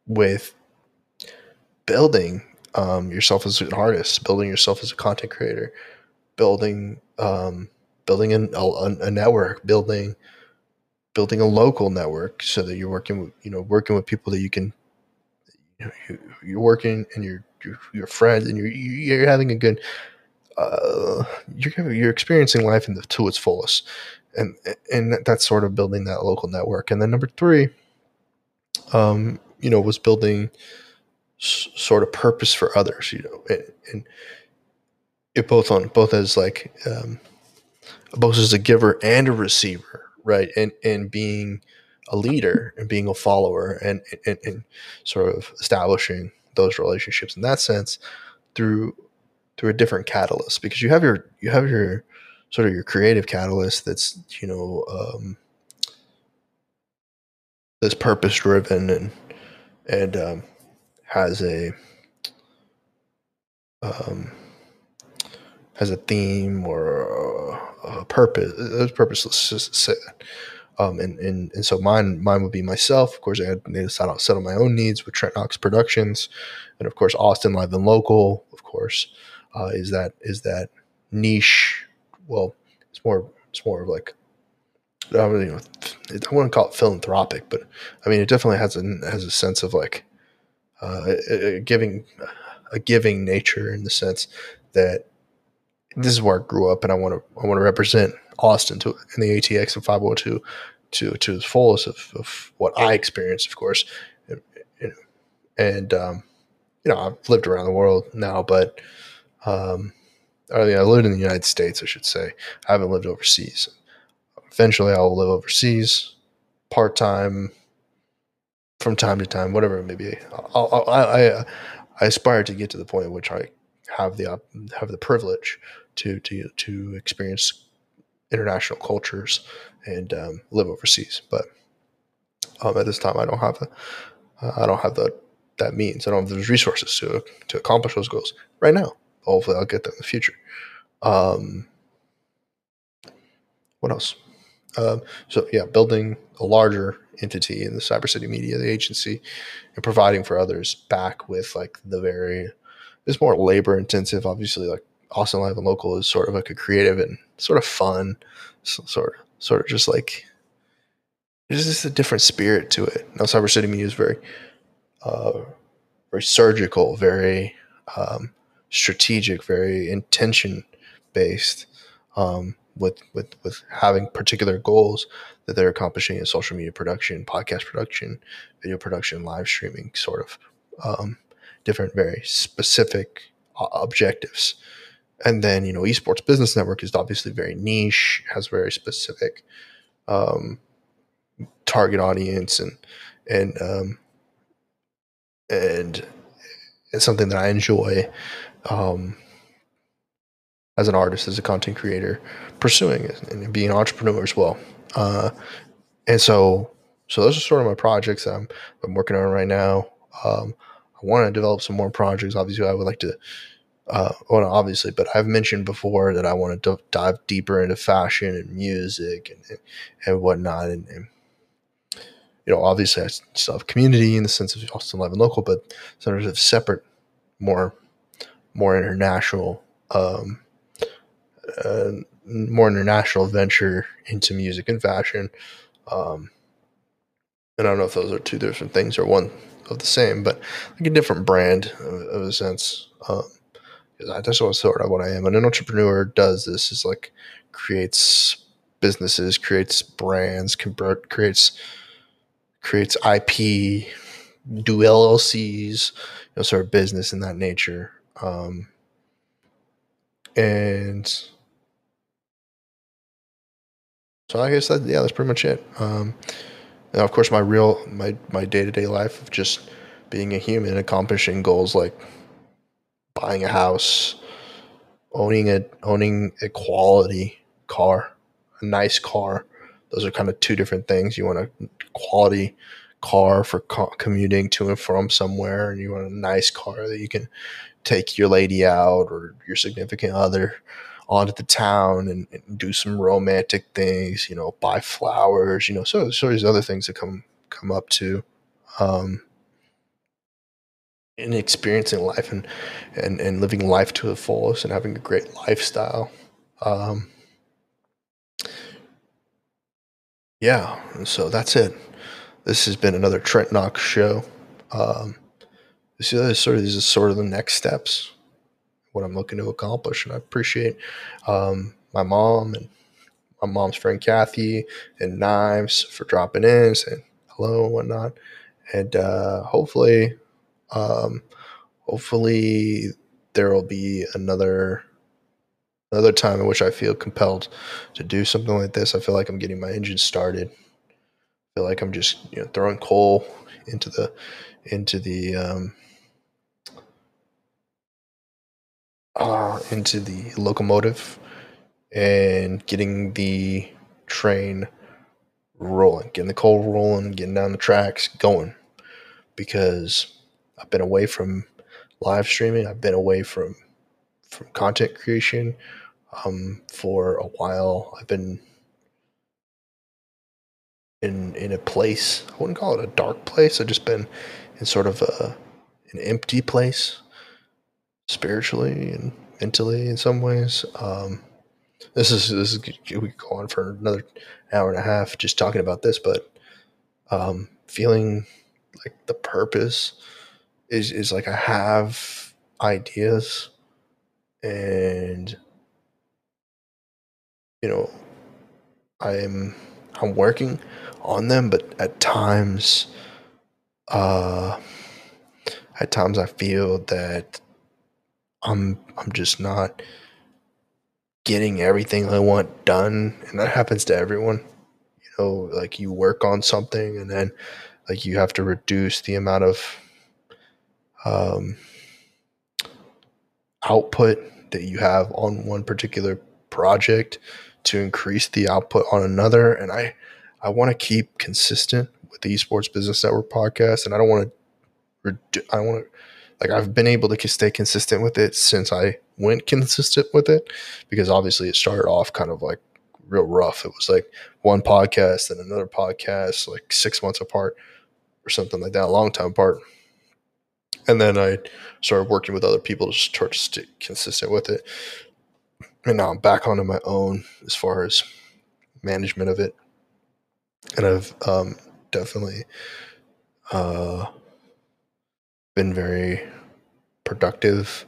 with building um, yourself as an artist, building yourself as a content creator, building um, building an, a, a network, building building a local network so that you're working with you know working with people that you can you know, you're working and you're you're, you're friends and you're you're having a good uh, you're you're experiencing life in the, to its fullest. And and that's sort of building that local network. And then number three um you know was building s- sort of purpose for others you know and, and it both on both as like um both as a giver and a receiver right and and being a leader and being a follower and, and and sort of establishing those relationships in that sense through through a different catalyst because you have your you have your sort of your creative catalyst that's you know um, that's purpose driven and and um, has a um, has a theme or a purpose. It's purposeless. Um, and, and and so mine mine would be myself. Of course, I had to settle, settle my own needs with Trent Knox Productions, and of course Austin Live and Local. Of course, uh, is that is that niche? Well, it's more it's more of like I don't know. I wouldn't call it philanthropic, but I mean it definitely has a has a sense of like uh, a, a giving a giving nature in the sense that this is where I grew up, and I want to I want to represent Austin to in the ATX and 502 to to the fullest of, of what I experienced, of course. And, and um, you know, I've lived around the world now, but um, I, mean, I lived in the United States, I should say. I haven't lived overseas. Eventually, I'll live overseas, part time, from time to time, whatever it may be. I'll, I'll, I, I, I aspire to get to the point at which I have the have the privilege to to to experience international cultures and um, live overseas. But um, at this time, I don't have uh, I don't have the that means. I don't have those resources to to accomplish those goals right now. Hopefully, I'll get them in the future. Um, what else? Um, so yeah, building a larger entity in the Cyber City Media, the agency, and providing for others back with like the very. It's more labor intensive, obviously. Like Austin Live and Local is sort of like a creative and sort of fun, sort of, sort of just like there's just a different spirit to it. Now, Cyber City Media is very, uh, very surgical, very um, strategic, very intention based, um, with with with having particular goals that they're accomplishing in social media production, podcast production, video production, live streaming, sort of um, different, very specific uh, objectives and then you know esports business network is obviously very niche has very specific um, target audience and and um, and it's something that i enjoy um, as an artist as a content creator pursuing and being an entrepreneur as well. Uh, and so so those are sort of my projects that i'm, I'm working on right now. Um, i want to develop some more projects. Obviously i would like to uh, well, obviously, but I've mentioned before that I want to dive deeper into fashion and music and and, and whatnot. And, and, you know, obviously, I still have community in the sense of Austin Live and Local, but sort of separate, more more international, um, uh, more international venture into music and fashion. Um, and I don't know if those are two different things or one of the same, but like a different brand of, of a sense. Um, that's what sort of what I am. And an entrepreneur does this is like creates businesses, creates brands, convert, creates creates IP, do LLCs, you know, sort of business in that nature. Um, and so I guess that yeah, that's pretty much it. Um, of course, my real my my day to day life of just being a human, accomplishing goals like buying a house, owning a owning a quality car, a nice car. Those are kind of two different things. You want a quality car for co- commuting to and from somewhere, and you want a nice car that you can take your lady out or your significant other onto the town and, and do some romantic things. You know, buy flowers. You know, so so there's other things that come come up too. Um, in experiencing life and, and, and living life to the fullest and having a great lifestyle. Um, yeah, so that's it. This has been another Trent Knox show. Um, this is sort of these are sort of the next steps, what I'm looking to accomplish, and I appreciate um, my mom and my mom's friend Kathy and Knives for dropping in, saying hello and whatnot, and uh, hopefully um, hopefully, there will be another another time in which I feel compelled to do something like this. I feel like I'm getting my engine started. I feel like I'm just you know throwing coal into the into the um, uh, into the locomotive and getting the train rolling, getting the coal rolling, getting down the tracks, going because I've been away from live streaming. I've been away from from content creation um, for a while. I've been in in a place. I wouldn't call it a dark place. I've just been in sort of a an empty place, spiritually and mentally in some ways. Um, this is this is we could go on for another hour and a half just talking about this, but um, feeling like the purpose is is like I have ideas and you know I'm I'm working on them, but at times uh at times I feel that I'm I'm just not getting everything I want done, and that happens to everyone. You know, like you work on something, and then like you have to reduce the amount of um, output that you have on one particular project to increase the output on another. And I I want to keep consistent with the Esports Business Network podcast, and I don't want to. I want to like I've been able to stay consistent with it since I went consistent with it because obviously it started off kind of like real rough. It was like one podcast and another podcast, like six months apart or something like that, a long time apart. And then I started working with other people to start to stay consistent with it. And now I'm back onto my own as far as management of it. And I've um, definitely uh, been very productive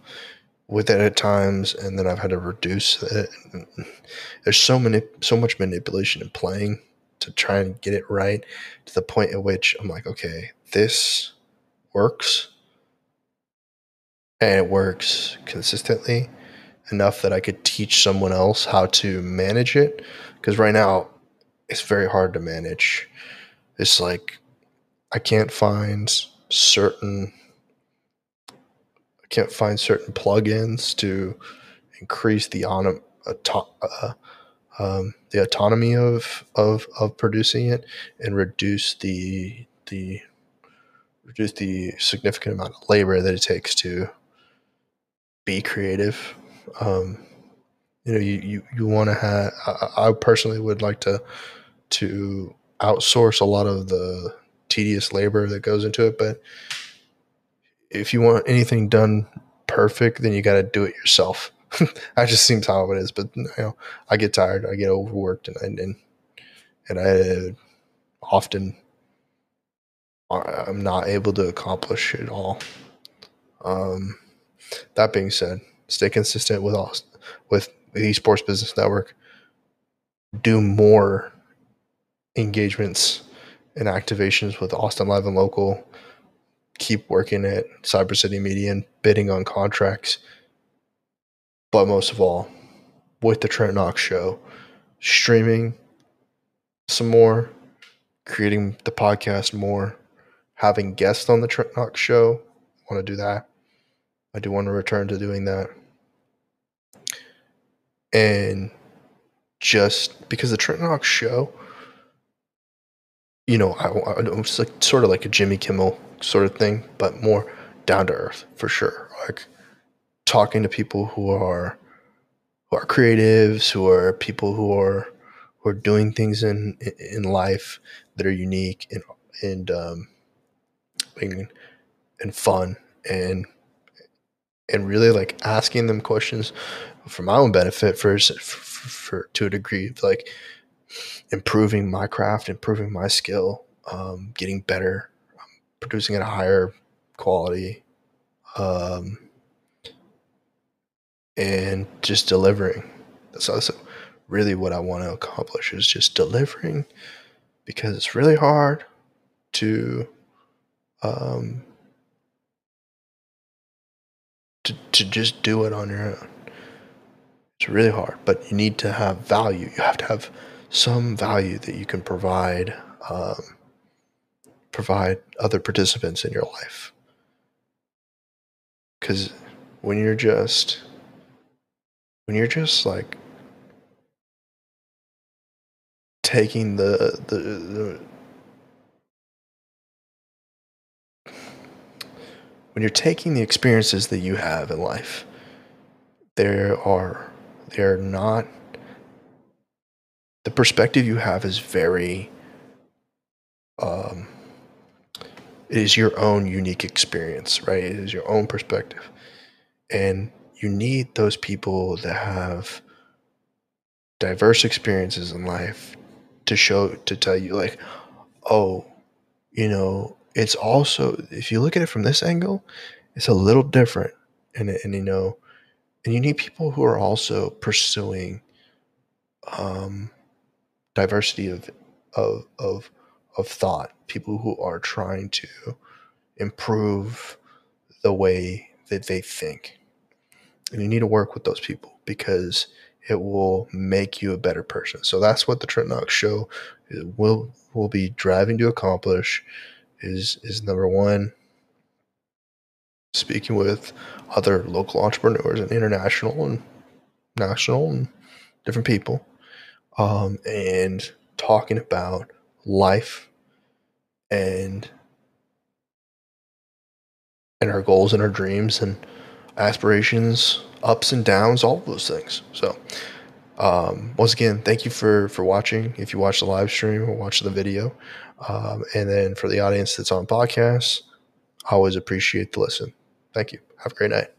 with it at times, and then I've had to reduce it. There's so many, so much manipulation in playing to try and get it right to the point at which I'm like, okay, this works, and it works consistently enough that I could teach someone else how to manage it. Because right now, it's very hard to manage. It's like I can't find certain I can't find certain plugins to increase the on uh, um, the autonomy of, of of producing it and reduce the the reduce the significant amount of labor that it takes to be creative. Um, you know, you you, you want to have. I, I personally would like to to outsource a lot of the tedious labor that goes into it, but if you want anything done perfect, then you got to do it yourself. that just seems how it is. But you know, I get tired, I get overworked, and and and I often I'm not able to accomplish it all. Um, that being said, stay consistent with all with the Esports Business Network. Do more engagements and activations with Austin Live and Local keep working at Cyber City Media and bidding on contracts. But most of all, with the Trent Knox show, streaming some more, creating the podcast more, having guests on the Trent Knox show. want to do that. I do want to return to doing that. And just because the Trent Knox show, you know, I, I, it's like sort of like a Jimmy Kimmel sort of thing, but more down to earth for sure. Like talking to people who are who are creatives, who are people who are who are doing things in in life that are unique and and um and, and fun and and really like asking them questions for my own benefit for, for, for to a degree like improving my craft improving my skill um, getting better producing at a higher quality um, and just delivering. That's also really what i want to accomplish is just delivering because it's really hard to um, to, to just do it on your own it's really hard but you need to have value you have to have some value that you can provide um, provide other participants in your life. Because when you're just, when you're just like taking the, the, the when you're taking the experiences that you have in life there are they're not the perspective you have is very um it is your own unique experience right? It is your own perspective. And you need those people that have diverse experiences in life to show to tell you like oh you know it's also if you look at it from this angle it's a little different and, and you know and you need people who are also pursuing um, diversity of, of of of thought people who are trying to improve the way that they think. And you need to work with those people because it will make you a better person. So that's what the trent knox show will will be driving to accomplish is is number one speaking with other local entrepreneurs and international and national and different people um, and talking about life and and our goals and our dreams and aspirations ups and downs all those things. So um, once again thank you for for watching. If you watch the live stream or watch the video um, and then for the audience that's on podcasts always appreciate the listen Thank you. Have a great night.